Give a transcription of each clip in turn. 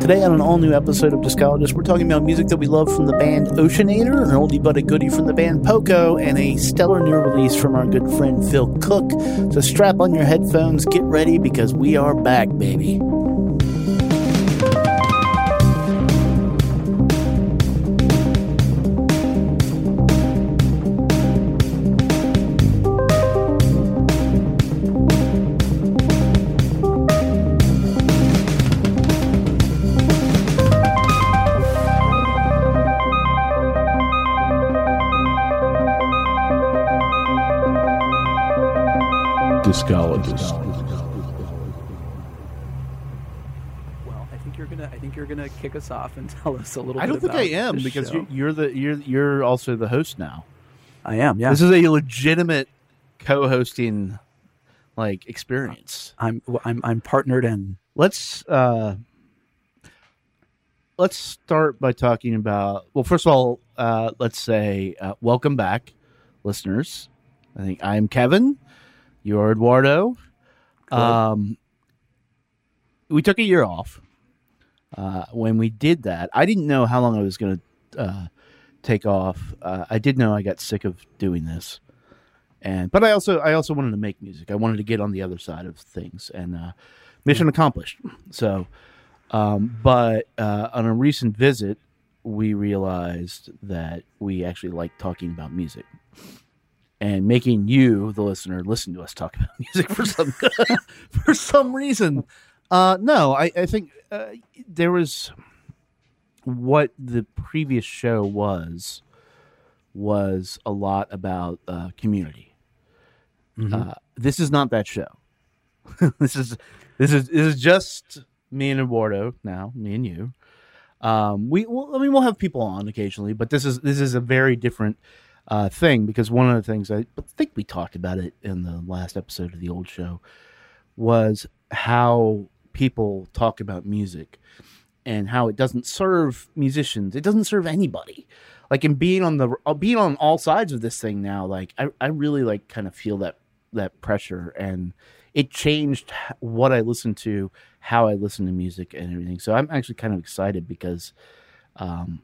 Today, on an all new episode of Discologist, we're talking about music that we love from the band Oceanator, an oldie but a goodie from the band Poco, and a stellar new release from our good friend Phil Cook. So strap on your headphones, get ready, because we are back, baby. Kick us off and tell us a little. Bit. I don't think I am because show. you're, the you're you're also the host now. I am. Yeah. This is a legitimate co-hosting like experience. I'm. I'm. I'm partnered in. let's uh let's start by talking about well first of all uh let's say uh, welcome back listeners i think i'm kevin you're eduardo Hello. um we took a year off uh when we did that i didn't know how long i was gonna uh take off. Uh, i did know i got sick of doing this. And but i also i also wanted to make music. I wanted to get on the other side of things and uh mission accomplished. So, um, but uh, on a recent visit, we realized that we actually like talking about music. And making you, the listener, listen to us talk about music for some for some reason. Uh, no, I, I think uh, there was what the previous show was was a lot about uh, community. Uh, this is not that show. this is this is this is just me and Eduardo now, me and you. Um, we well, I mean we'll have people on occasionally, but this is this is a very different uh, thing because one of the things I think we talked about it in the last episode of the old show was how people talk about music and how it doesn't serve musicians. It doesn't serve anybody. Like in being on the uh, being on all sides of this thing now, like I, I really like kind of feel that that pressure and it changed what I listen to, how I listen to music and everything. So I'm actually kind of excited because um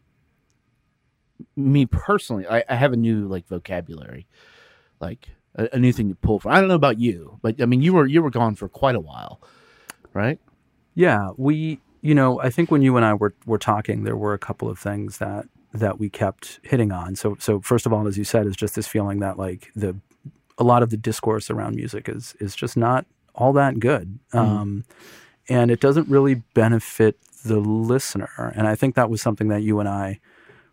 me personally, I, I have a new like vocabulary, like a, a new thing to pull from. I don't know about you, but I mean you were you were gone for quite a while, right? Yeah. We. You know. I think when you and I were were talking, there were a couple of things that that we kept hitting on. So. So first of all, as you said, is just this feeling that like the a lot of the discourse around music is is just not all that good. Um, and it doesn't really benefit the listener. And I think that was something that you and I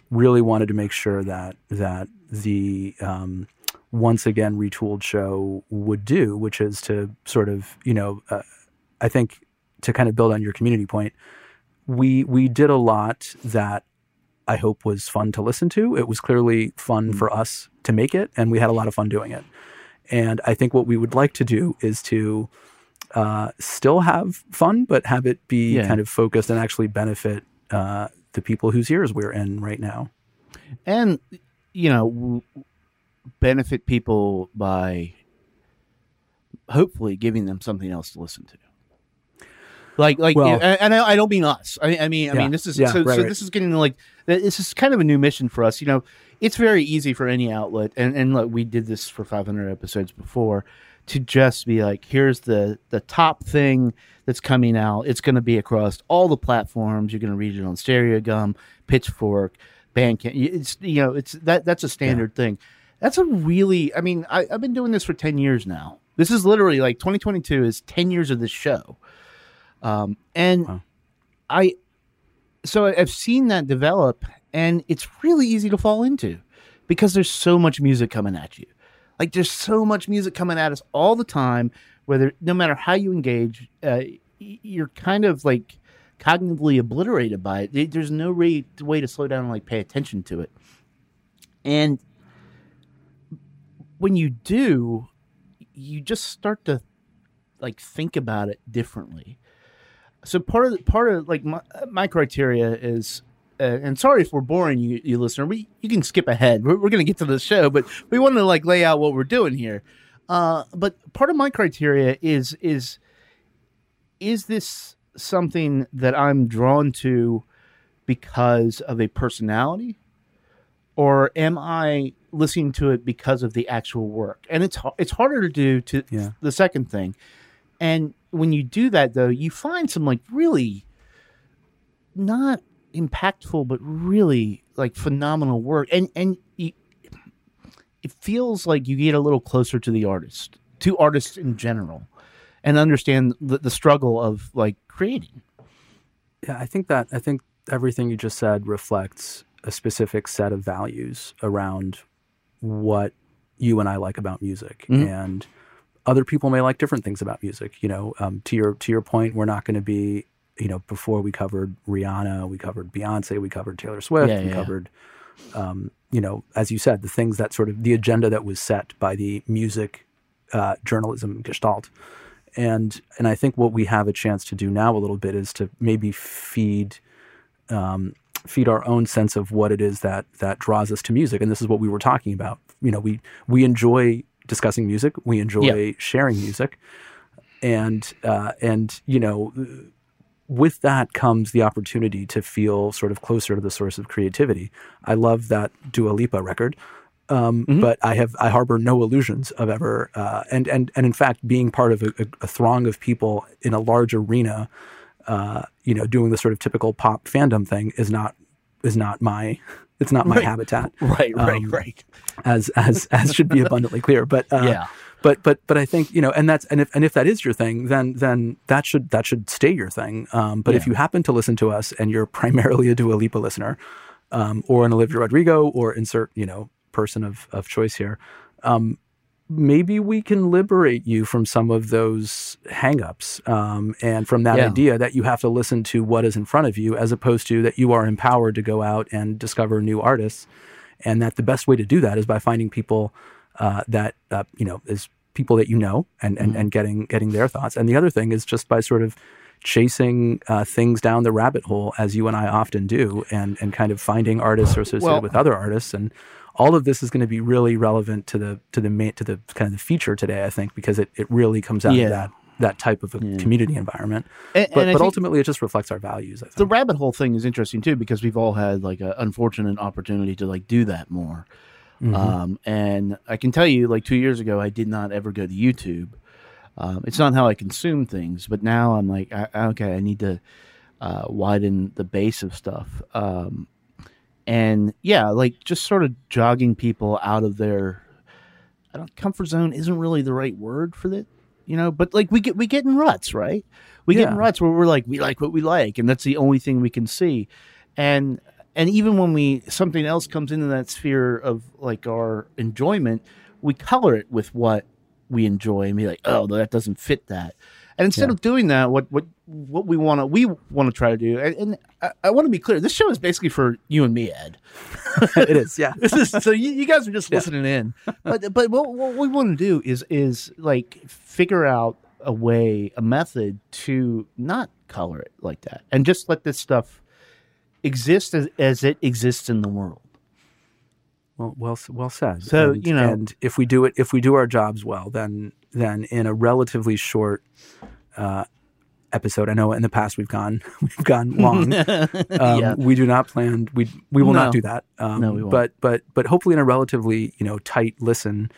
really wanted to make sure that that the um, once again retooled show would do, which is to sort of you know uh, I think to kind of build on your community point, we we did a lot that I hope was fun to listen to. It was clearly fun for us to make it, and we had a lot of fun doing it. And I think what we would like to do is to uh, still have fun, but have it be Yeah. kind of focused and actually benefit uh, the people whose ears we're in right now. and you know w- benefit people by hopefully giving them something else to listen to like like Well- and, I, I don't mean us. I, I mean i Yeah. mean this is Yeah, so, right, so right. this is getting like this is kind of a new mission for us. You know it's very easy for any outlet and and look, we did this for 500 episodes before to just be like here's the the top thing that's coming out. It's going to be across all the platforms. You're going to read it on Stereogum pitchfork bandcamp. It's you know it's that that's a standard thing. That's a really i mean I, i've been doing this for 10 years now. This is literally like 2022 is 10 years of this show um and Wow. i so i've seen that develop and it's really easy to fall into because there's so much music coming at you. Like there's so much music coming at us all the time whether no matter how you engage uh, you're kind of like cognitively obliterated by it. There's no way, way to slow down and like pay attention to it. And when you do you just start to like think about it differently so part of part of like my, my criteria is uh, and sorry if we're boring you, you listener we you can skip ahead we're, we're going to get to the show but we want to like lay out what we're doing here uh but part of my criteria is is is this something that I'm drawn to because of a personality, or am I listening to it because of the actual work? And it's it's harder to do to Yeah. the second thing. And when you do that, though, you find some like really not impactful, but really like phenomenal work. And and you, it feels like you get a little closer to the artist, to artists in general, and understand the, the struggle of like creating. Yeah, I think that I think everything you just said reflects a specific set of values around what you and I like about music, Mhm. and other people may like different things about music. You know, um, to your to your point, we're not going to be. You know, before we covered Rihanna, we covered Beyonce, we covered Taylor Swift, Yeah, we yeah. covered, um, you know, as you said, the things that sort of the agenda that was set by the music uh, journalism gestalt and and I think what we have a chance to do now a little bit is to maybe feed um, feed our own sense of what it is that that draws us to music, and this is what we were talking about. You know, we we enjoy discussing music, we enjoy Yeah. sharing music, and uh, and you know. With that comes the opportunity to feel sort of closer to the source of creativity. I love that Dua Lipa record, um, Mhm. but I have I harbor no illusions of ever uh, and and and in fact being part of a, a, a throng of people in a large arena, uh, you know, doing the sort of typical pop fandom thing is not is not my it's not my Right. habitat Right, right, Um, right. as as as should be abundantly clear. But uh, yeah, but but but I think you know, and that's and if and if that is your thing, then then that should that should stay your thing. Um, but if you happen to listen to us and you're primarily a Dua Lipa listener, um, or an Olivia Rodrigo, or insert you know person of of choice here, um, maybe we can liberate you from some of those hangups um, and from that Yeah. idea that you have to listen to what is in front of you, as opposed to that you are empowered to go out and discover new artists, and that the best way to do that is by finding people uh, that uh, you know is people that you know and and, and getting getting their thoughts. And the other thing is just by sort of chasing uh, things down the rabbit hole as you and I often do, and and kind of finding artists or associated Well- with other artists and. All of this is going to be really relevant to the to the main to the kind of the feature today, I think, because it, it really comes out Yeah. of that that type of a community environment. and, But and but ultimately, it just reflects our values. I think. the rabbit hole thing is interesting too because we've all had like an unfortunate opportunity to like do that more. Mm-hmm. Um, and I can tell you, like two years ago, I did not ever go to YouTube. Um, it's not how I consume things, but now I'm like, I, okay, I need to uh, widen the base of stuff. Um, and yeah, like just sort of jogging people out of their I don't comfort zone isn't really the right word for that, you know. But like we get we get in ruts, right? We get in ruts where we're like we like what we like, and that's the only thing we can see. And and even when we something else comes into that sphere of like our enjoyment, we color it with what we enjoy and be like, oh, that doesn't fit that. And instead Yeah. of doing that, what what what we want to we want to try to do, and, and I, I want to be clear, this show is basically for you and me, Ed. it is, yeah. This is so you, you guys are just Yeah. listening in, but but what, what we want to do is is like figure out a way, a method to not color it like that, and just let this stuff exist as, as it exists in the world. Well, well, well said. So, and, you know- and if we do it, if we do our jobs well, then then in a relatively short uh, episode, I know in the past we've gone we've gone long. Um, yeah, We do not plan. We we will No. not do that. Um, No, we won't. But but but hopefully in a relatively you know tight listen,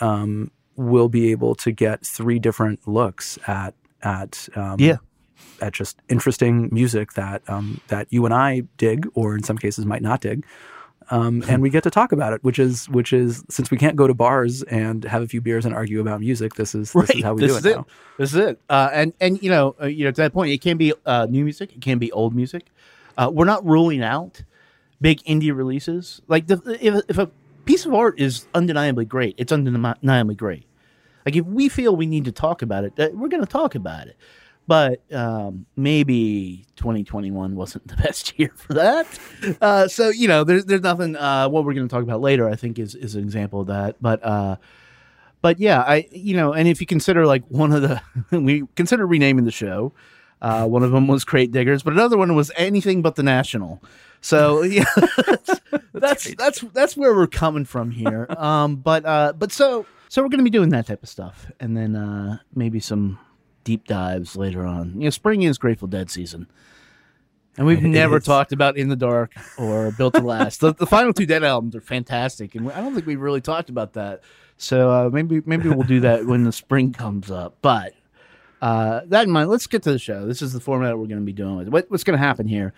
um, we'll be able to get three different looks at at um, Yeah. at just interesting music that um, that you and I dig, or in some cases might not dig. Um, and we get to talk about it, which is which is since we can't go to bars and have a few beers and argue about music. This is this is how we this do is it it. now. This is it. Uh, and and you know uh, you know to that point, it can be uh, new music, it can be old music. Uh, we're not ruling out big indie releases. Like the, if if a piece of art is undeniably great, it's undeniably great. Like if we feel we need to talk about it, uh, we're going to talk about it. But um, maybe 2021 wasn't the best year for that. Uh, so you know, there's there's nothing. Uh, what we're going to talk about later, I think, is is an example of that. But uh, but yeah, I you know, and if you consider like one of the we consider renaming the show. Uh, one of them was Crate Diggers, but another one was anything but the National. So yeah, that's that's that's where we're coming from here. Um, but uh, but so so we're gonna be doing that type of stuff, and then uh, maybe some deep dives later on. You know, spring is Grateful Dead season. And we've It never is. talked about In the Dark or Built to Last. the, the final two Dead albums are fantastic, and I don't think we've really talked about that. So uh, maybe maybe we'll do that when the spring comes up. But uh, that in mind, let's get to the show. This is the format we're going to be doing with. What, what's going to happen here?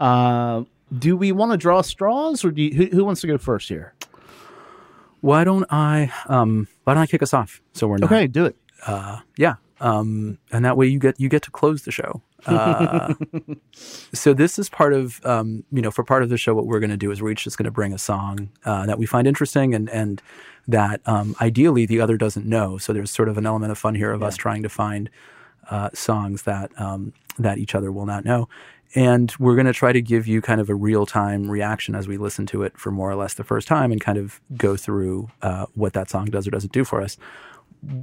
Uh, do we want to draw straws, or do you, who, who wants to go first here? Why don't I? Um, why don't I kick us off? So we're not. Okay, do it. Uh, yeah. Um, and that way you get you get to close the show. Uh, so this is part of um, you know for part of the show what we're going to do is we're each just going to bring a song uh, that we find interesting and and that um, ideally the other doesn't know. So there's sort of an element of fun here of us trying to find uh, songs that um, that each other will not know. And we're going to try to give you kind of a real time reaction as we listen to it for more or less the first time and kind of go through uh, what that song does or doesn't do for us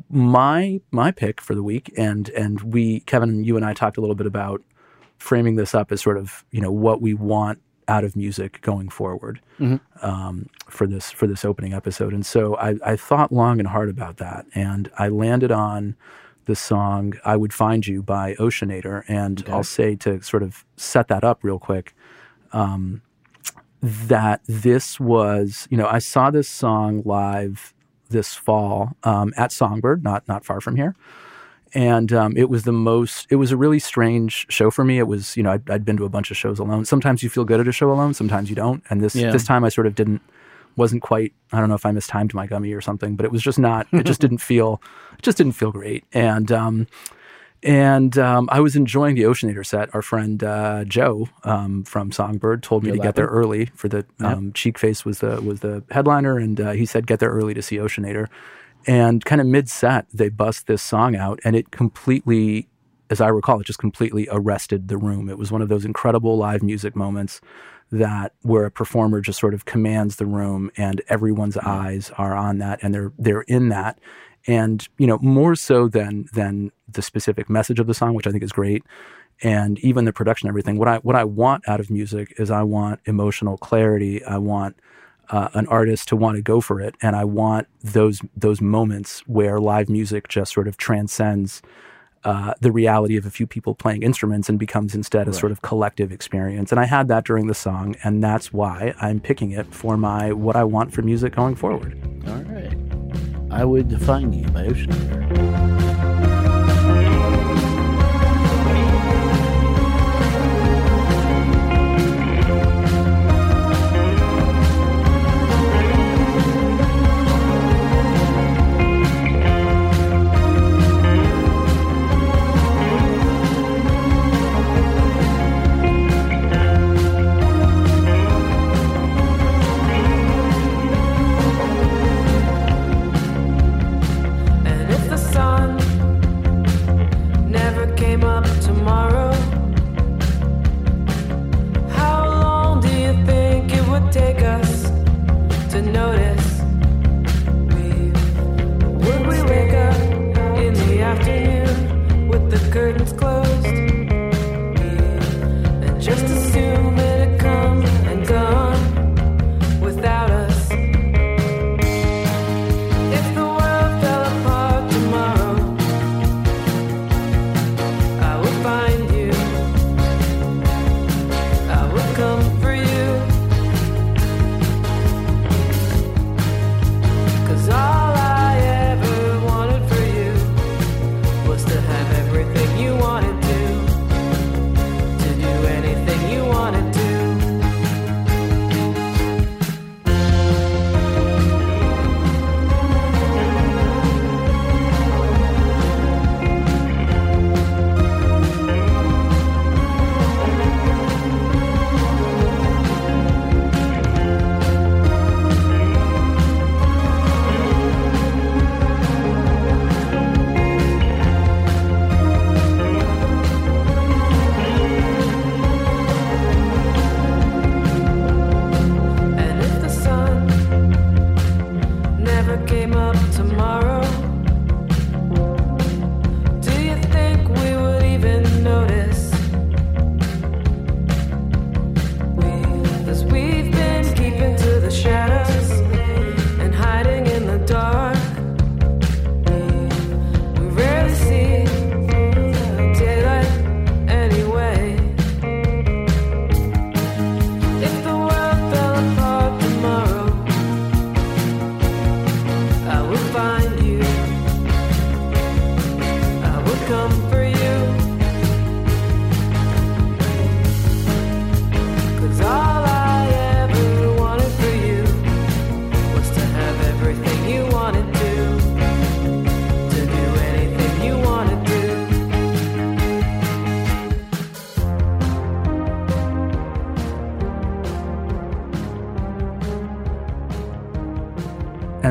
my my pick for the week and and we Kevin you and I talked a little bit about framing this up as sort of you know what we want out of music going forward um, for this for this opening episode. And so I, I thought long and hard about that and I landed on the song I Would Find You by Oceanator. And I'll say to sort of set that up real quick um, that this was you know I saw this song live this fall um, at Songbird, not not far from here. And um, it was the most. It was a really strange show for me. It was, you know, I'd, I'd been to a bunch of shows alone. Sometimes you feel good at a show alone. Sometimes you don't. And this Yeah. this time I sort of didn't. Wasn't quite. I don't know if I mistimed my gummy or something, but it was just not. It just didn't feel. It just didn't feel great. And um, and um, I was enjoying the Oceanator set. Our friend uh, Joe um, from Songbird told me Joe to get there early for the um, Cheekface was the was the headliner, and uh, he said get there early to see Oceanator. And kind of mid set, they bust this song out, and it completely, as I recall, it just completely arrested the room. It was one of those incredible live music moments that where a performer just sort of commands the room, and everyone's eyes are on that, and they're they're in that and you know more so than than the specific message of the song which i think is great and even the production everything what i what i want out of music is i want emotional clarity. I want uh, an artist to want to go for it and i want those those moments where live music just sort of transcends uh, the reality of a few people playing instruments and becomes instead a sort of collective experience. And i had that during the song and that's why i'm picking it for my what i want for music going forward. All right. I would define you by Oceanator.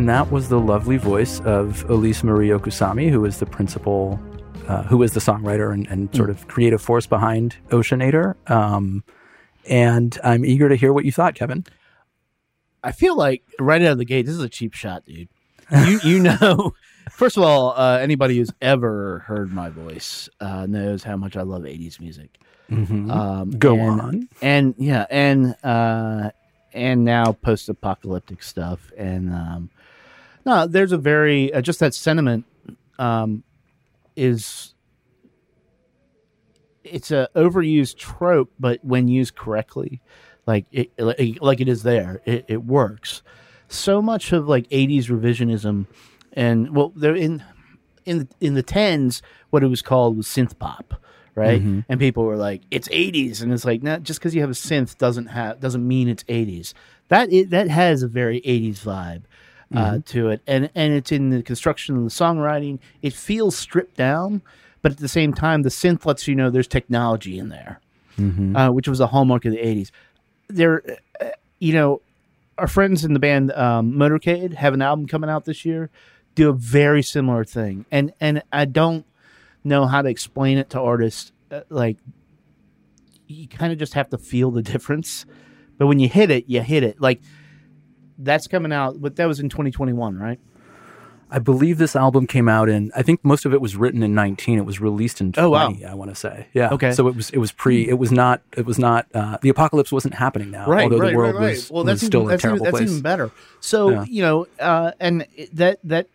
And that was the lovely voice of Elise Marie Okusami, who is the principal, uh, who is the songwriter and, and sort of creative force behind Oceanator. Um, and I'm eager to hear what you thought, Kevin. I feel like right out of the gate, this is a cheap shot, dude. You you know, first of all, uh, anybody who's ever heard my voice uh, knows how much I love '80s music. Um, Go and- on. and yeah, and uh, and now post-apocalyptic stuff, and um, no, there's a very uh, just that sentiment um, is it's a overused trope, but when used correctly, like it like, like it is there, it, it works. So much of like '80s revisionism, and well, they're in in in the tens, what it was called was synth pop, right? And people were like, "It's '80s," and it's like, not just because you have a synth doesn't have doesn't mean it's '80s. That it, that has a very '80s vibe uh, to it, and and it's in the construction of the songwriting. It feels stripped down, but at the same time, the synth lets you know there's technology in there, uh, which was a hallmark of the '80s. There, uh, you know, our friends in the band um, Motorcade have an album coming out this year. Do a very similar thing, and and I don't know how to explain it to artists. Uh, like, you kind of just have to feel the difference. But when you hit it, you hit it. Like that's coming out, but that was in 2021, right? I believe this album came out in. I think most of it was written in 19. It was released in 20. Oh, wow. I want to say, yeah. Okay. So it was. It was pre. It was not. It was not. Uh, the apocalypse wasn't happening now. although the world was, Well, was that's still even, a that's, even, terrible that's place. even better. So Yeah. you know, uh, and that that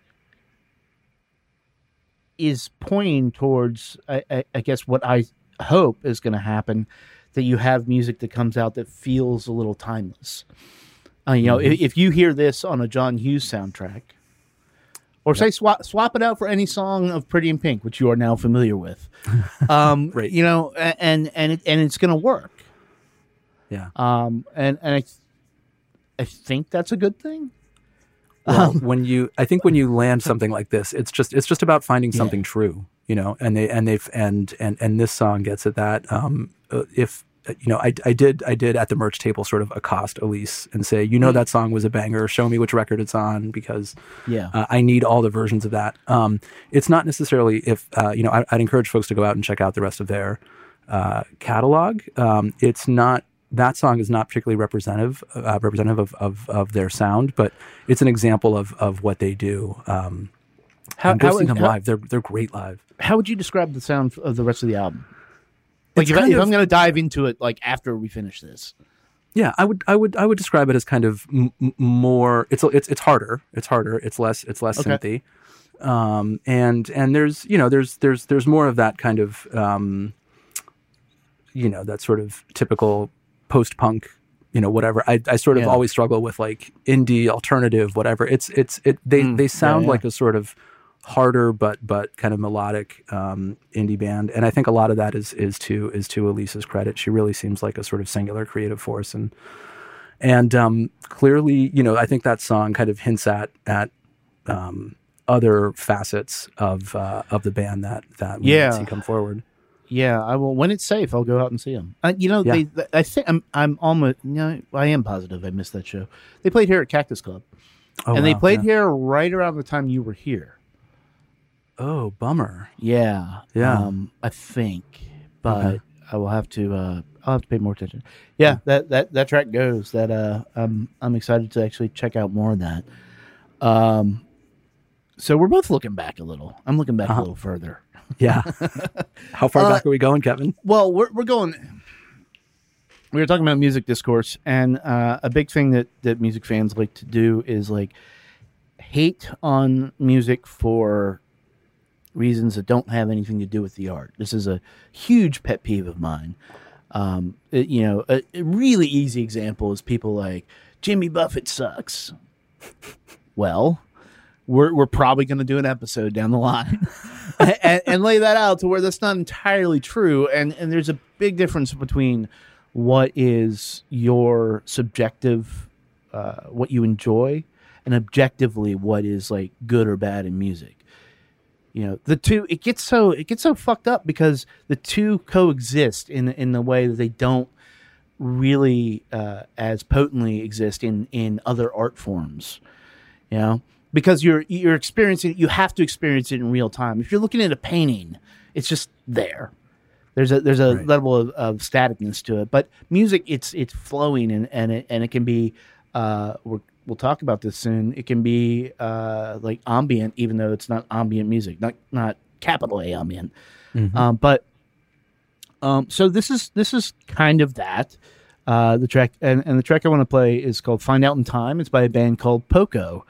is pointing towards, I, I, I guess, what I hope is going to happen. That you have music that comes out that feels a little timeless. Uh, you know, Mm-hmm. if, if you hear this on a John Hughes soundtrack, or say swap swap it out for any song of Pretty in Pink, which you are now familiar with, um, Right. You know, and and it, and it's going to work. Yeah. Um, and and I, I think that's a good thing. Well, when you, I think when you land something like this, it's just it's just about finding something true, you know. And they and they've and and and this song gets at that. Um, uh, if you know, I, I did I did at the merch table sort of accost Elise and say, you know, that song was a banger. Show me which record it's on because Yeah. uh, I need all the versions of that. Um, it's not necessarily if uh, you know. I, I'd encourage folks to go out and check out the rest of their uh, catalog. Um, it's not that song is not particularly representative uh, representative of, of, of their sound, but it's an example of, of what they do. Um, How, and how, how- live. They're they're great live. how would you describe the sound of the rest of the album? Like if, I, if of, I'm going to dive into it, like after we finish this, Yeah, I would I would I would describe it as kind of m- more. It's it's it's harder. It's harder. It's less it's less Okay. synthy. Um, and and there's you know there's there's there's more of that kind of um, you know that sort of typical post punk you know whatever I, I sort of Yeah. always struggle with like indie alternative whatever it's it's it they Mm, they sound yeah. like a sort of harder but but kind of melodic um, indie band and I think a lot of that is is to is to Elise's credit she really seems like a sort of singular creative force and and um, clearly you know I think that song kind of hints at at um, other facets of uh, of the band that that we Yeah. see come forward yeah, I will. When it's safe, I'll go out and see them. Uh, you know, Yeah. they, they- I think I'm I'm almost. You know, I am positive I missed that show. They played here at Cactus Club, oh, and they played yeah. here right around the time you were here. Oh bummer Yeah, Yeah. Um, I think, but Okay. I will have to. Uh, I'll have to pay more attention. Yeah, that that that track goes. That uh, I'm I'm excited to actually check out more of that. Um, so we're both looking back a little. I'm looking back Uh-huh. a little further. yeah how far Uh, back are we going Kevin Well, we're we're going. We were talking about music discourse, and uh, a big thing that that music fans like to do is like hate on music for reasons that don't have anything to do with the art. This is a huge pet peeve of mine. Um, it- you know, a, a really easy example is people like Jimmy Buffett sucks. well, we're we're probably going to do an episode down the line and, and lay that out to where that's not entirely true. And and there's a big difference between what is your subjective, uh, what you enjoy, and objectively what is like good or bad in music. You know, the two it gets so it gets so fucked up because the two coexist in in the way that they don't really uh, as potently exist in in other art forms you know? Because you're you're experiencing you have to experience it in real time. If you're looking at a painting it's just there. There's a there's a Right. level of, of staticness to it but music it's it's flowing and and it, and it can be uh we're, we'll talk about this soon it can be uh like ambient even though it's not ambient music not not capital a ambient um but um, so this is this is kind of that. Uh, the track and, and the track I want to play is called "Find Out in Time." It's by a band called Poco,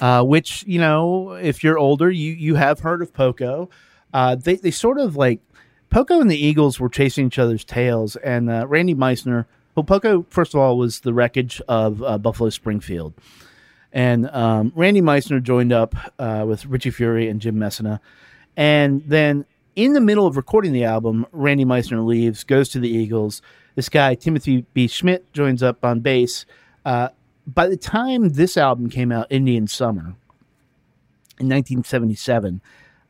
uh, which you know if you're older, you you have heard of Poco. Uh, they they sort of like Poco and the Eagles were chasing each other's tails, and uh, Randy Meisner. Well, Poco first of all was the wreckage of uh, Buffalo Springfield, and um, Randy Meisner joined up uh, with Richie Furay and Jim Messina, and then in the middle of recording the album, Randy Meisner leaves, goes to the Eagles. This guy Timothy B. Schmit joins up on bass. Uh, by the time this album came out, Indian Summer, in 1977,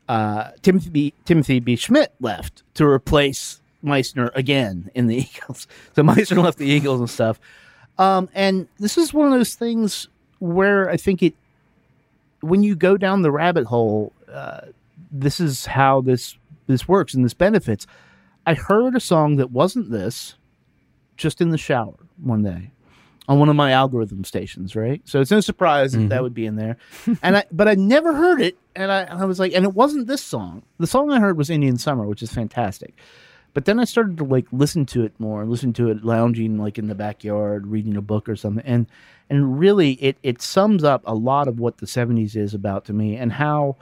uh, Timothy B. Timothy B. Schmit left to replace Meisner again in the Eagles. So Meisner left the Eagles and stuff. Um, and this is one of those things where I think it, when you go down the rabbit hole, uh, this is how this this works and this benefits. I heard a song that wasn't this just in the shower one day on one of my algorithm stations, right? So it's no surprise that that would be in there. and I but I never heard it and I, I was like and it wasn't this song. The song I heard was Indian Summer, which is fantastic. But then I started to like listen to it more, listen to it lounging like in the backyard, reading a book or something. And and really it it sums up a lot of what the 70s is about to me and how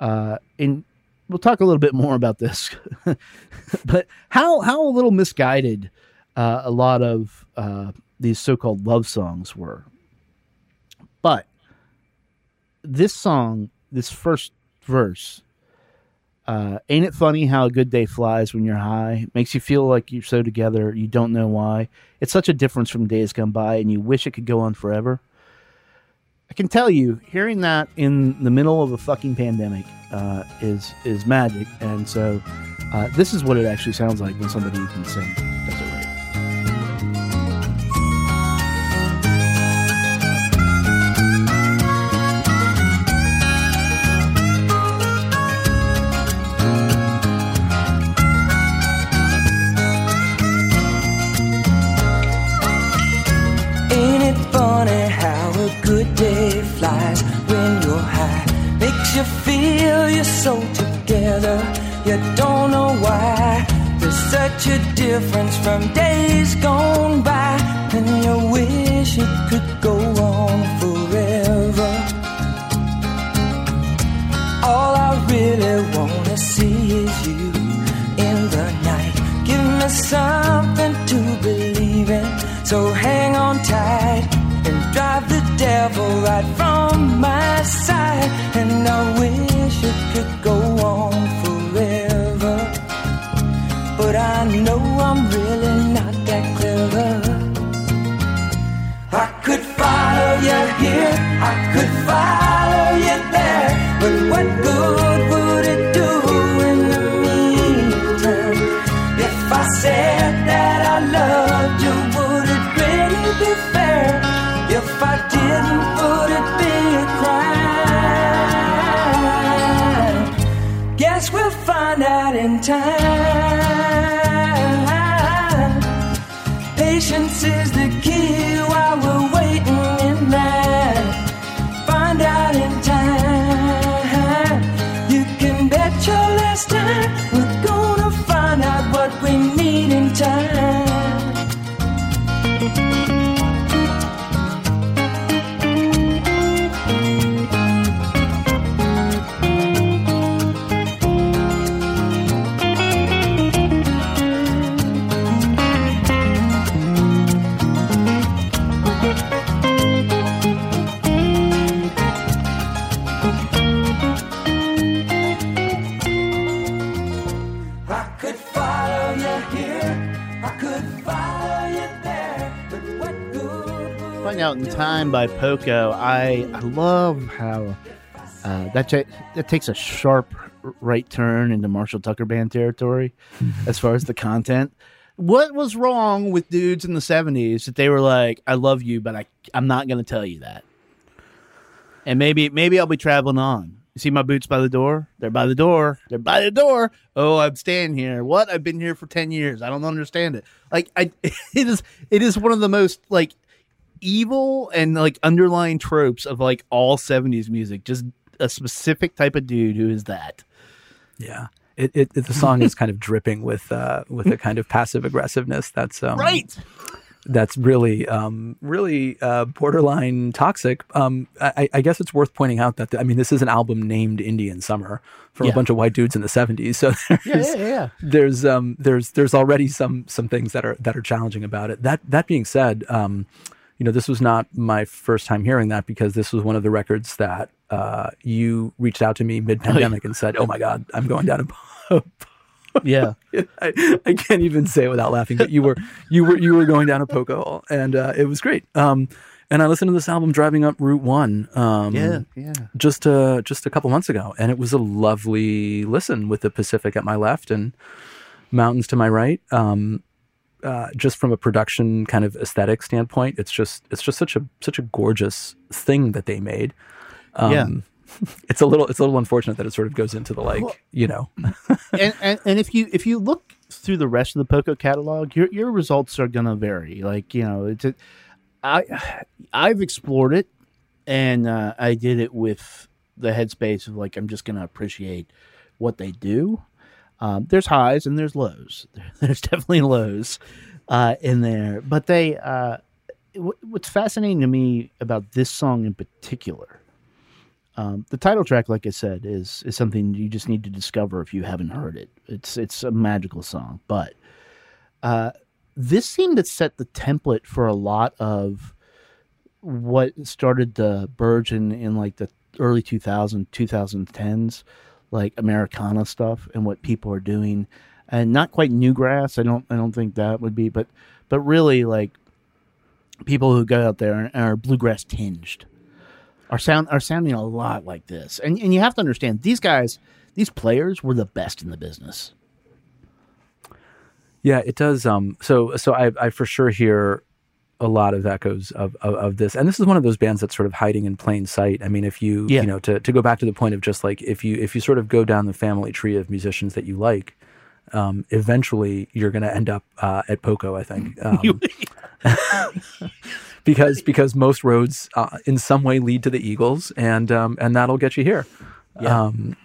uh in we'll talk a little bit more about this. but how how a little misguided uh, a lot of uh, these so-called love songs were. But this song, this first verse, uh, ain't it funny how a good day flies when you're high? Makes you feel like you're so together, you don't know why. It's such a difference from days gone by, and you wish it could go on forever. I can tell you, hearing that in the middle of a fucking pandemic uh, is is magic, and so uh, this is what it actually sounds like when somebody can sing so together. You don't know why. There's such a difference from days gone by. And you wish it could go on forever. All I really wanna see is you in the night. Give me something to believe in. So hang on tight and drive the devil right from my side. And I it could go on Poco. I, I love how uh, that, that takes a sharp right turn into Marshall Tucker Band territory as far as the content. What was wrong with dudes in the 70s that they were like, I love you, but I, I'm not going to tell you that? And maybe maybe I'll be traveling on. You see my boots by the door? They're by the door. They're by the door. Oh, I'm staying here. What? I've been here for 10 years. I don't understand it. Like I it is it is one of the most like evil and like underlying tropes of like all 70s music. Just a specific type of dude who is that. Yeah. It, it, it- the song is kind of dripping with uh, with a kind of passive aggressiveness that's um, Right. that's really um, really uh, borderline toxic. Um, I, I guess it's worth pointing out that I mean this is an album named Indian Summer from Yeah. a bunch of white dudes in the '70s. So there's, yeah. there's um there's there's already some some things that are that are challenging about it. That that being said, um, you know this was not my first time hearing that because this was one of the records that uh, you reached out to me mid pandemic and said, "Oh my God, I'm going down a." Yeah. I, I can't even say it without laughing. But you were you were you were going down a poco hole, and uh, it was great. Um, and I listened to this album driving up Route One. Um, Yeah. Yeah. just uh, just a couple months ago, and it was a lovely listen with the Pacific at my left and mountains to my right. Um, uh, just from a production kind of aesthetic standpoint, it's just it's just such a such a gorgeous thing that they made. Um, Yeah. it's a little it's a little unfortunate that it sort of goes into the like Well- you know and, and and if you if you look through the rest of the Poco catalog, your your results are gonna vary. Like you know, it's a, I I've explored it, and uh, I did it with the headspace of like I'm just gonna appreciate what they do. Um, there's highs and there's lows. There's definitely lows uh, in there, but they. Uh, wh- what's fascinating to me about this song in particular um, the title track, like I said, is is something you just need to discover if you haven't heard it. It's it's a magical song, but uh, this seemed to set the template for a lot of what started to burgeon in, in like the early 2000 2010s like americana stuff and what people are doing and not quite newgrass i don't i don't think that would be but but really like people who go out there and are bluegrass tinged are sound are sounding a lot like this. And and you have to understand these guys, these players were the best in the business. Yeah, it does. Um, so so I, I for sure hear a lot of echoes of, of of this, and this is one of those bands that's sort of hiding in plain sight. I mean, if you Yeah. you know to to go back to the point of just like if you if you sort of go down the family tree of musicians that you like, um, eventually you're going to end up uh, at Poco. I think. Um, because because most roads uh, in some way lead to the Eagles, and um, and that'll get you here. Yeah. Um,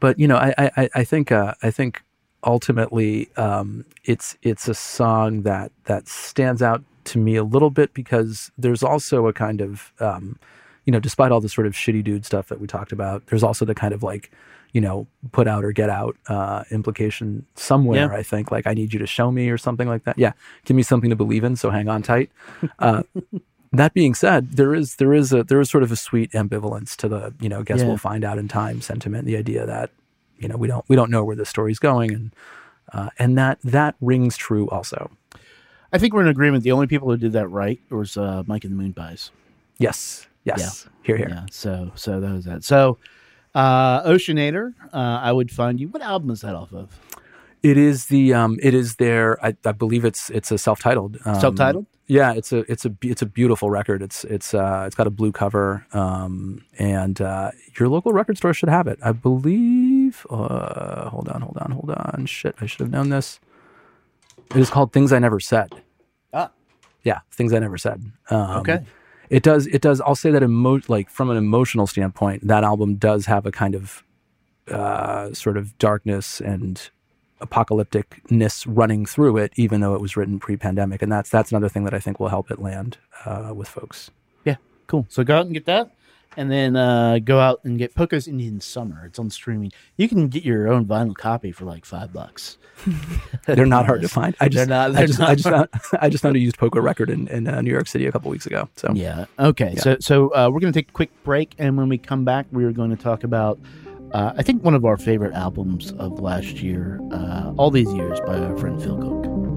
but you know, I I, I- think uh, I think ultimately um, it's it's a song that that stands out to me a little bit because there's also a kind of um, you know, despite all the sort of shitty dude stuff that we talked about, there's also the kind of like you know, put out or get out uh, implication somewhere. Yeah. I think like I need you to show me or something like that. Yeah, give me something to believe in. So hang on tight. Uh, that being said, there is there is a there is sort of a sweet ambivalence to the you know guess Yeah. we'll find out in time sentiment. The idea that you know we don't we don't know where the story's going and uh, and that that rings true also. I think we're in agreement. The only people who did that right was uh, Mike and the Moonpies. Yes, yes, here here. Yeah. So so that was that. So uh, Oceanator, uh, I would find you. What album is that off of? It is the um it is their I, I believe it's it's a self titled um, Self-titled? Yeah, it's a it's a it's a beautiful record. It's it's uh it's got a blue cover um and uh your local record store should have it. I believe. Uh, hold on, hold on, hold on. Shit, I should have known this. It is called Things I Never Said. Ah. Yeah, Things I Never Said. Um, Okay. It does. It does. I'll say that emo- like from an emotional standpoint, that album does have a kind of uh, sort of darkness and apocalypticness running through it, even though it was written pre-pandemic, and that's that's another thing that I think will help it land uh, with folks. Yeah. Cool. So go out and get that. And then uh, go out and get Poco's Indian Summer. It's on streaming. You can get your own vinyl copy for like five bucks. They're not hard to find. I just, They're not- I just, not I just found, I just found a used Poco record in, in uh, New York City a couple weeks ago. So Yeah. Okay. Yeah. So so uh, we're going to take a quick break, and when we come back, we are going to talk about uh, I think one of our favorite albums of last year, uh, all these years, by our friend Phil Cook.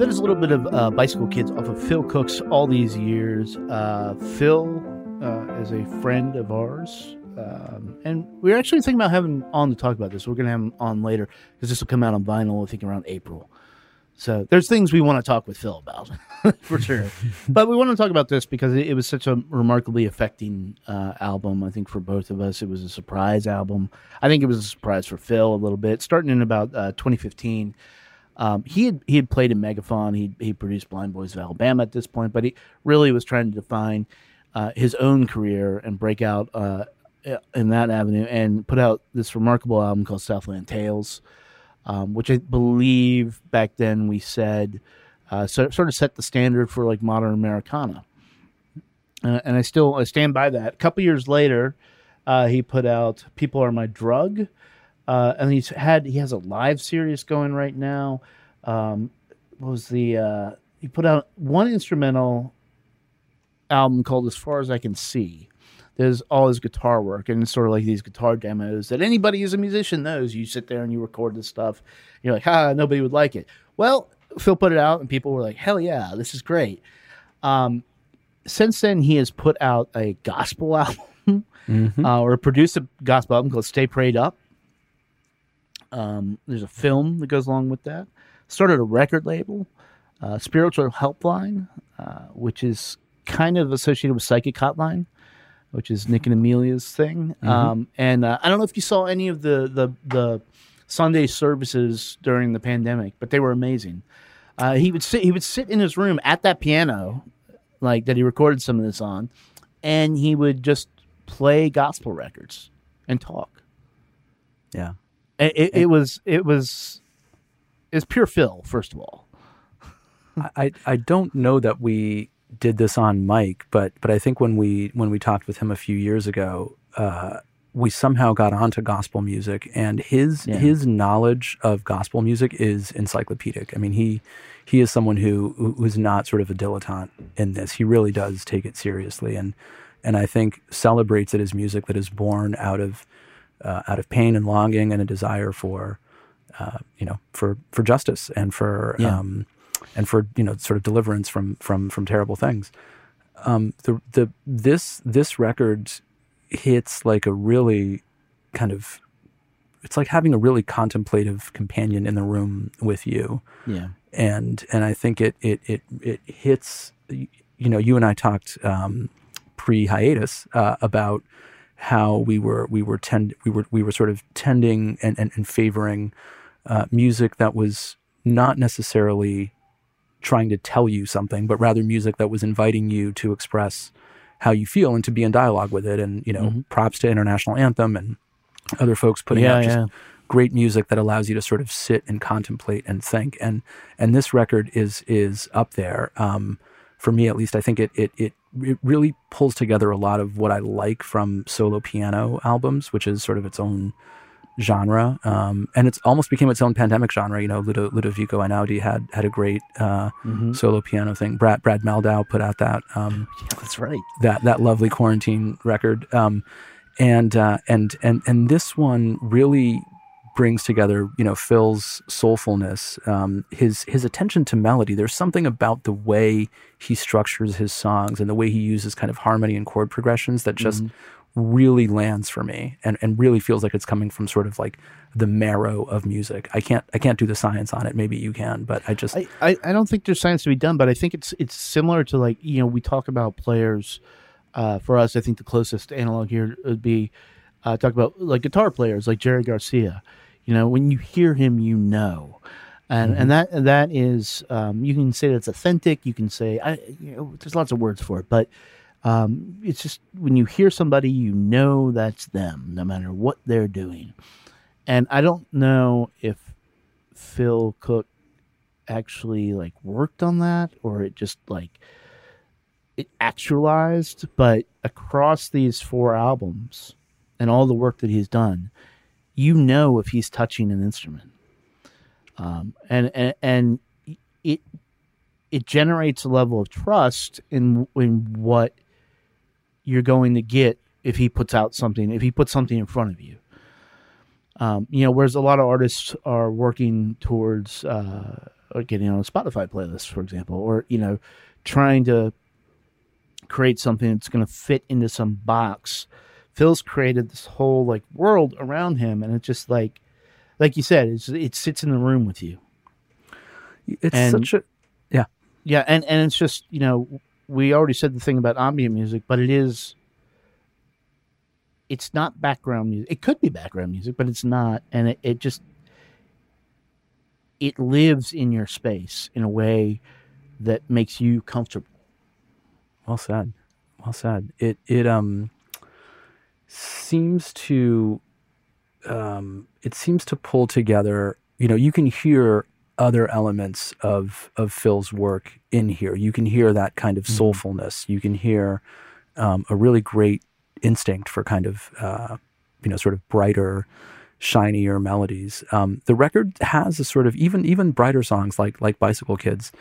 That is a little bit of uh, Bicycle Kids off of Phil Cook's All These Years. Uh, Phil uh, is a friend of ours. Um, and we are actually thinking about having on to talk about this. We're going to have him on later because this will come out on vinyl, I think, around April. So there's things we want to talk with Phil about for sure. but we want to talk about this because it, it was such a remarkably affecting uh, album. I think for both of us, it was a surprise album. I think it was a surprise for Phil a little bit. Starting in about uh, 2015, um, he had he had played in Megafaun. He he produced Blind Boys of Alabama at this point, but he really was trying to define uh, his own career and break out uh, in that avenue, and put out this remarkable album called Southland Tales, um, which I believe back then we said uh, so, sort of set the standard for like modern Americana. And I still I stand by that. A couple years later, uh, he put out "People Are My Drug," uh, and he's had he has a live series going right now. Um, what was the uh, he put out one instrumental album called "As Far as I Can See." There's all his guitar work, and it's sort of like these guitar demos that anybody who's a musician knows. You sit there and you record this stuff. You're like, ah, nobody would like it. Well, Phil put it out, and people were like, hell yeah, this is great. Um, since then, he has put out a gospel album uh, or produced a gospel album called "Stay Prayed Up." Um, there's a film that goes along with that. Started a record label, uh, Spiritual Helpline, uh, which is kind of associated with Psychic Hotline, which is Nick and Amelia's thing. Um, and uh, I don't know if you saw any of the the the Sunday services during the pandemic, but they were amazing. Uh, he would sit he would sit in his room at that piano, like that he recorded some of this on, and he would just play gospel records and talk. Yeah. It, it, it was it was it's pure Phil, first of all. I, I don't know that we did this on mic, but but I think when we when we talked with him a few years ago, uh, we somehow got onto gospel music, and his Yeah. his knowledge of gospel music is encyclopedic. I mean, he he is someone who who- who's not sort of a dilettante in this. He really does take it seriously, and and I think celebrates it as music that is born out of uh, out of pain and longing and a desire for uh, you know for for justice and for Yeah. um, and for you know sort of deliverance from from from terrible things. Um, the the this this record hits like a really kind of it's like having a really contemplative companion in the room with you Yeah. and and I think it it it it hits. You know, you and I talked um, pre hiatus uh, about how we were we were tend we were we were sort of tending and and, and favoring uh, music that was not necessarily trying to tell you something, but rather music that was inviting you to express how you feel and to be in dialogue with it. And you know, props to International Anthem and other folks putting Yeah, out just yeah. great music that allows you to sort of sit and contemplate and think. And and this record is is up there. Um, for me at least, I think it it it it really pulls together a lot of what I like from solo piano albums, which is sort of its own genre. Um, and it's almost became its own pandemic genre. You know, Ludo, Ludovico Einaudi had had a great uh, solo piano thing. Brad Brad Mehldau put out that um, Yeah, that's right. that that lovely quarantine record. Um, and uh, and and and this one really brings together, you know, Phil's soulfulness, um, his his attention to melody. There's something about the way he structures his songs and the way he uses kind of harmony and chord progressions that just really lands for me and, and really feels like it's coming from sort of like the marrow of music. I can't I can't do the science on it. Maybe you can, but I just I, I, I don't think there's science to be done, but I think it's it's similar to like you know we talk about players. Uh, for us, I think the closest analog here would be uh, talk about like guitar players like Jerry Garcia. You know, when you hear him, you know, and and that that is um, you can say that's authentic. You can say I you know there's lots of words for it, but um, it's just when you hear somebody, you know that's them, no matter what they're doing. And I don't know if Phil Cook actually like worked on that or it just like it actualized but across these four albums and all the work that he's done you know if he's touching an instrument um, and, and and it it generates a level of trust in in what you're going to get if he puts out something if he puts something in front of you um, you know, whereas a lot of artists are working towards uh, getting on a Spotify playlist, for example, or you know, trying to create something that's going to fit into some box. Phil's created this whole like world around him, and it's just like, like you said, it's, it sits in the room with you. it's and- such a yeah. Yeah, and and it's just you know we already said the thing about ambient music, but it is. It's not background music. It could be background music, but it's not, and it, it just it lives in your space in a way that makes you comfortable. Well said. Well said. It it um seems to um it seems to pull together, you know, you can hear other elements of of Phil's work in here. You can hear that kind of soulfulness. You can hear um, a really great instinct for kind of uh, you know sort of brighter shinier melodies. Um, the record has a sort of even even brighter songs like like bicycle kids.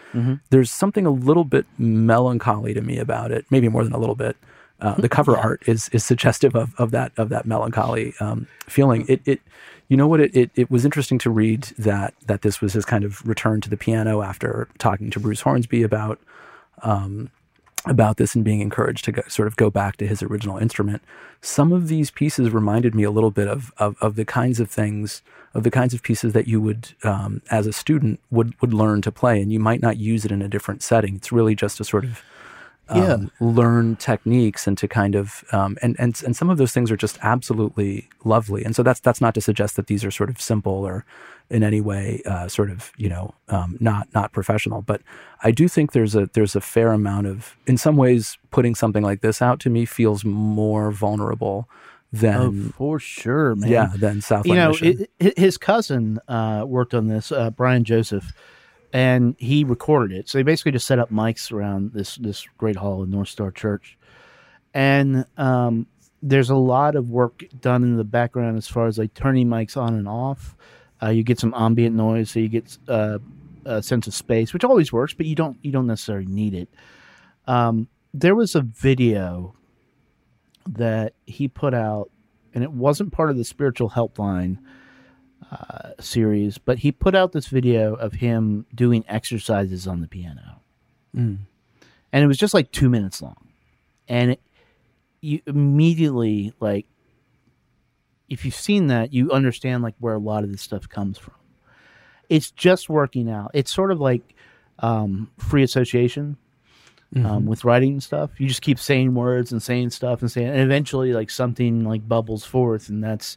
There's something a little bit melancholy to me about it maybe more than a little bit uh, the cover art is is suggestive of, of that of that melancholy um, feeling it it you know what it, it it was interesting to read that that this was his kind of return to the piano after talking to Bruce Hornsby about about this and being encouraged to go, sort of go back to his original instrument. Some of these pieces reminded me a little bit of of, of the kinds of things of the kinds of pieces that you would, um, as a student, would would learn to play, and you might not use it in a different setting. It's really just a sort of Yeah. um, learn techniques and to kind of um, and and and some of those things are just absolutely lovely. And so that's that's not to suggest that these are sort of simple or in any way uh, sort of you know um, not not professional. But I do think there's a there's a fair amount of in some ways putting something like this out to me feels more vulnerable than Oh, for sure, man. yeah than Southland you know, it, his cousin uh, worked on this, uh, Brian Joseph, and he recorded it. So they basically just set up mics around this this great hall in North Star Church, and um, there's a lot of work done in the background as far as like turning mics on and off. Uh, you get some ambient noise, so you get uh, a sense of space, which always works, but you don't you don't necessarily need it. Um, there was a video that he put out, and it wasn't part of the spiritual helpline uh, series, but he put out this video of him doing exercises on the piano, Mm. and it was just like two minutes long, and it, you immediately like, if you've seen that, you understand like where a lot of this stuff comes from. It's just working out. It's sort of like um, free association um, with writing and stuff. You just keep saying words and saying stuff and saying, and eventually, like something like bubbles forth, and that's,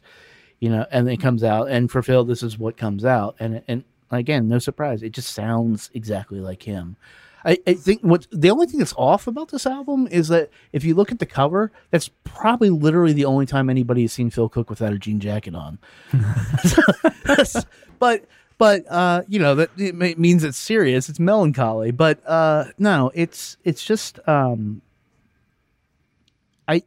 you know, and it comes out. And for Phil, this is what comes out, and and again, no surprise, it just sounds exactly like him. I, I think what the only thing that's off about this album is that if you look at the cover, that's probably literally the only time anybody has seen Phil Cook without a jean jacket on. but but uh, you know that it means it's serious. It's melancholy, but uh, no, it's it's just um, I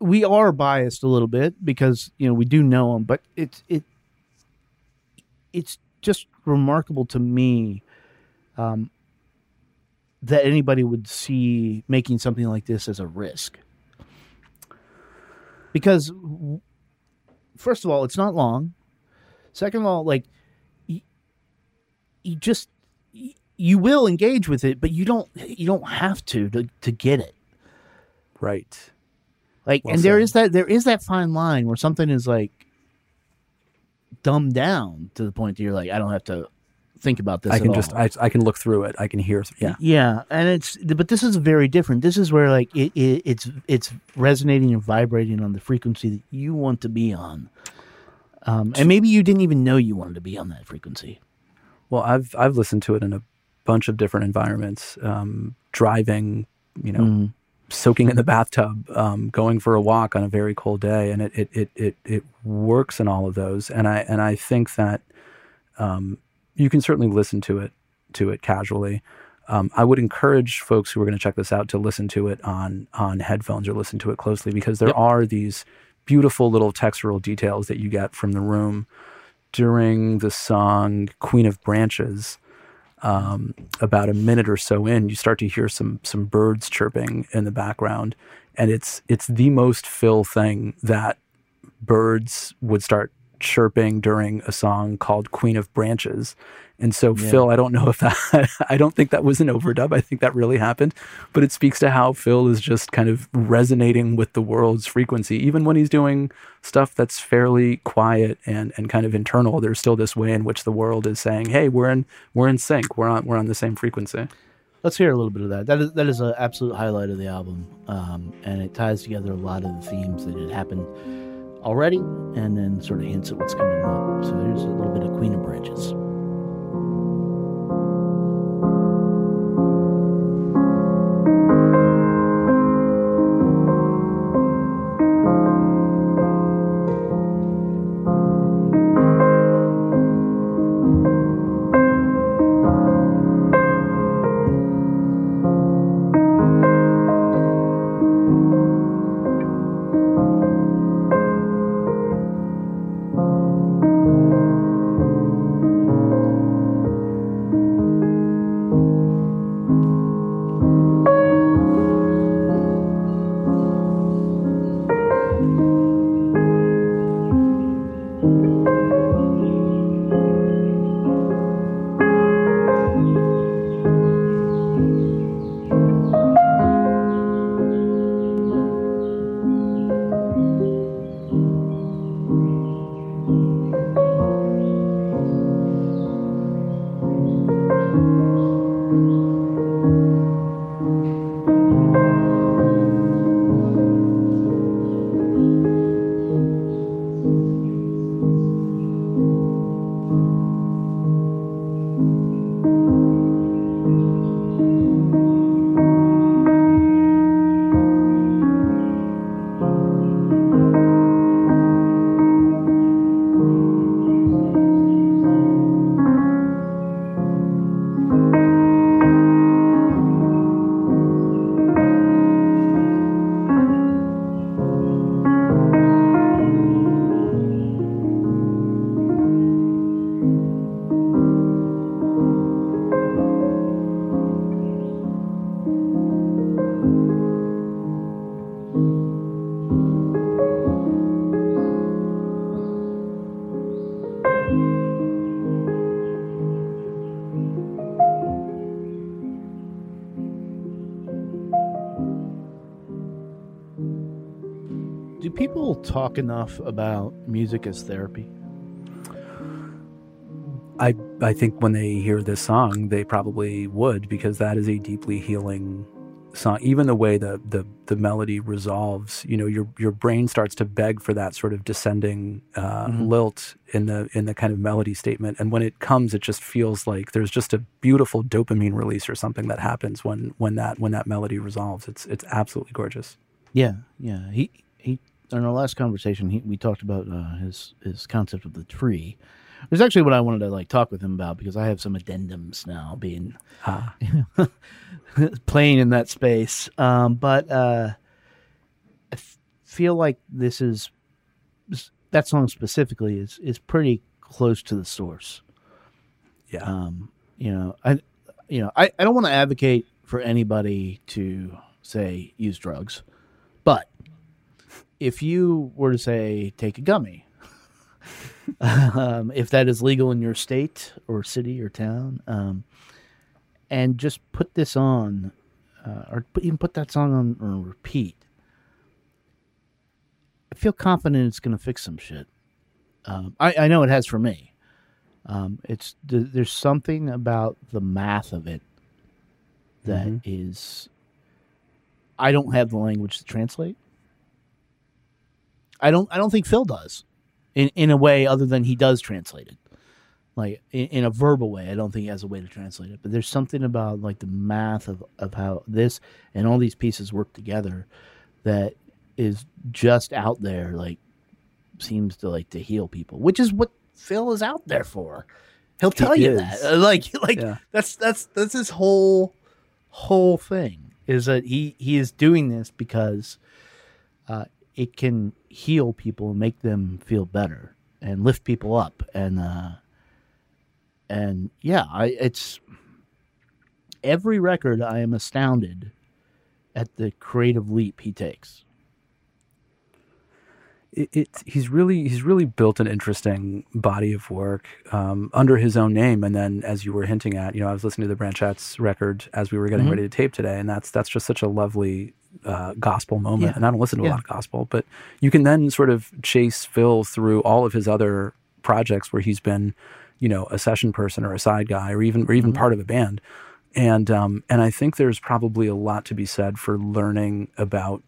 we are biased a little bit because you know we do know him, but it's it it's just remarkable to me um, that anybody would see making something like this as a risk. Because first of all it's not long. Second of all like you, you just you will engage with it but you don't you don't have to to, to get it. Right. Like Well and there is that there is that fine line where something is like dumbed down to the point that you're like i don't have to think about this I can just I, I can look through it. I can hear. Yeah. Yeah, and it's but this is very different. This is where like it, it it's it's resonating and vibrating on the frequency that you want to be on. Um, and maybe you didn't even know you wanted to be on that frequency. Well, I've I've listened to it in a bunch of different environments. Um, driving, you know, Mm. Soaking in the bathtub, um, going for a walk on a very cold day, and it it, it it it works in all of those. And I and I think that um, you can certainly listen to it to it casually. Um, I would encourage folks who are going to check this out to listen to it on on headphones or listen to it closely because there Yep. are these beautiful little textural details that you get from the room during the song "Queen of Branches." Um, about a minute or so in, you start to hear some some birds chirping in the background, and it's it's the most Phil thing that birds would start chirping during a song called Queen of Branches. And so, Phil, I don't know if that, I don't think that was an overdub. I think that really happened. But it speaks to how Phil is just kind of resonating with the world's frequency. Even when he's doing stuff that's fairly quiet and, and kind of internal, there's still this way in which the world is saying, hey, we're in, we're in sync. We're on, we're on the same frequency. Let's hear a little bit of that. That is that is an absolute highlight of the album, um, and it ties together a lot of the themes that had happened already, and then sort of hints at what's coming up. So here's a little bit of Queen of Branches. Talk enough about music as therapy? I I think when they hear this song, they probably would because that is a deeply healing song, even the way the the the melody resolves, you know, your your brain starts to beg for that sort of descending uh, Mm-hmm. lilt in the in the kind of melody statement, and when it comes, it just feels like there's just a beautiful dopamine release or something that happens when when that when that melody resolves. It's it's absolutely gorgeous. Yeah, yeah. He he. In our last conversation, he, we talked about uh, his his concept of the tree. It was actually what I wanted to like talk with him about because I have some addendums now being Ah. playing in that space. Um, but uh, I f- feel like this is that song specifically is is pretty close to the source. Yeah, Um, you know, I you know I, I don't want to advocate for anybody to say use drugs, but if you were to say take a gummy, um, if that is legal in your state or city or town, um, and just put this on, uh, or put, even put that song on, on repeat, I feel confident it's going to fix some shit. Um, I, I know it has for me. Um, it's there's something about the math of it that is. I don't have the language to translate. I don't. I don't think Phil does, in in a way other than he does translate it, like in, in a verbal way. I don't think he has a way to translate it. But there's something about like the math of of how this and all these pieces work together, that is just out there. Like seems to like to heal people, which is what Phil is out there for. He'll tell you is. that. Like like Yeah. that's that's that's his whole whole thing is that he he is doing this because uh, it can heal people and make them feel better and lift people up and uh, and yeah, I it's every record I am astounded at the creative leap he takes. It, it he's really he's really built an interesting body of work um, under his own name and then as you were hinting at you know i was listening to the branchettes record as we were getting Mhm. ready to tape today and that's that's just such a lovely uh, gospel moment Yeah. and i don't listen to Yeah. a lot of gospel but you can then sort of chase phil through all of his other projects where he's been you know a session person or a side guy or even or even part of a band and um, and i think there's probably a lot to be said for learning about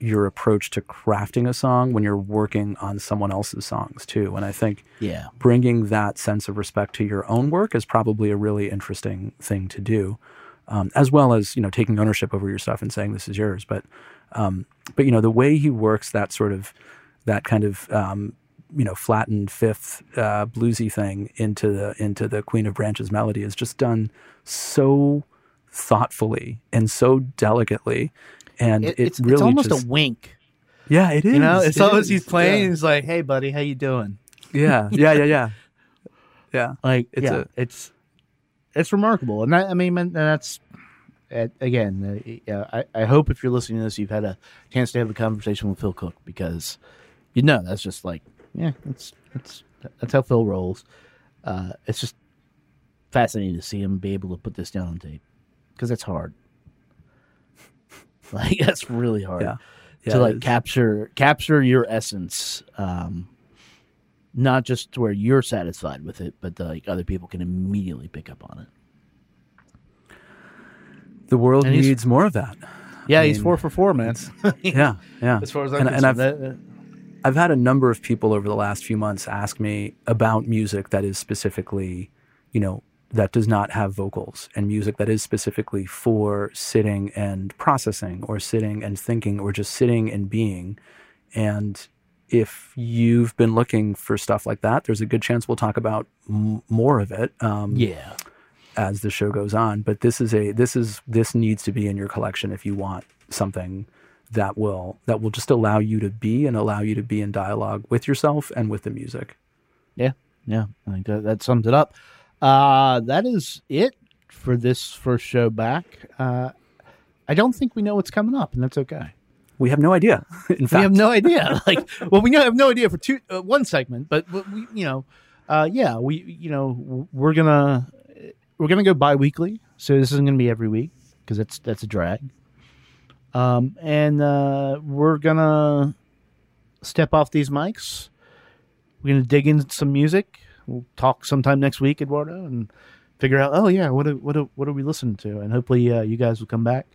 your approach to crafting a song when you're working on someone else's songs too. And I think Yeah. bringing that sense of respect to your own work is probably a really interesting thing to do, um, as well as you know taking ownership over your stuff and saying this is yours. But um, but you know the way he works that sort of that kind of um, you know flattened fifth uh, bluesy thing into the into the Queen of Branches melody is just done so thoughtfully and so delicately. And It, it, it's, really it's almost just, a wink. yeah, it is. You know, it's It is. he's playing. Yeah. He's like, "Hey, buddy, how you doing?" Yeah, yeah, yeah, yeah. Yeah. Like, It's yeah, a- it's it's remarkable, and that I mean, and that's again, uh, yeah, I, I hope if you're listening to this, you've had a chance to have a conversation with Phil Cook because you know that's just like, yeah, that's that's that's how Phil rolls. Uh, it's just fascinating to see him be able to put this down on tape because it's hard. Like that's really hard Yeah. Yeah, to like capture capture your essence um not just to where you're satisfied with it but like other people can immediately pick up on it the world And needs more of that. yeah I he's mean, four for four man Yeah, yeah. as far as i'm and, and I've concerned I've had a number of people over the last few months ask me about music that is specifically, you know, that does not have vocals and music that is specifically for sitting and processing or sitting and thinking or just sitting and being. And if you've been looking for stuff like that, there's a good chance we'll talk about m- more of it. Um, yeah as the show goes on. But this is a this is this needs to be in your collection if you want something that will that will just allow you to be and allow you to be in dialogue with yourself and with the music. yeah yeah i think that, that sums it up uh that is it for this first show back uh i don't think we know what's coming up and that's okay We have no idea. In fact, we have no idea. Like, well, we have no idea for two uh, one segment, but but we, you know, uh, yeah, we you know we're gonna we're gonna go bi-weekly, so this isn't gonna be every week because that's that's a drag. Um, and uh, we're gonna step off these mics. We're gonna dig into some music. We'll talk sometime next week, Eduardo, and figure out. Oh yeah, what are, what what are we listening to? And hopefully, uh, you guys will come back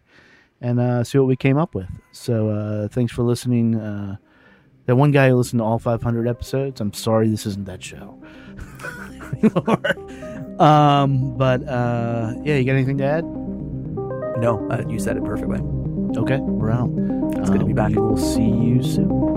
and uh, see what we came up with. So uh, thanks for listening. Uh, that one guy who listened to all 500 episodes. I'm sorry this isn't that show. um, but uh, yeah, you got anything to add? No, uh, you said it perfectly. Okay, we're out. It's good to be back. We will see you soon.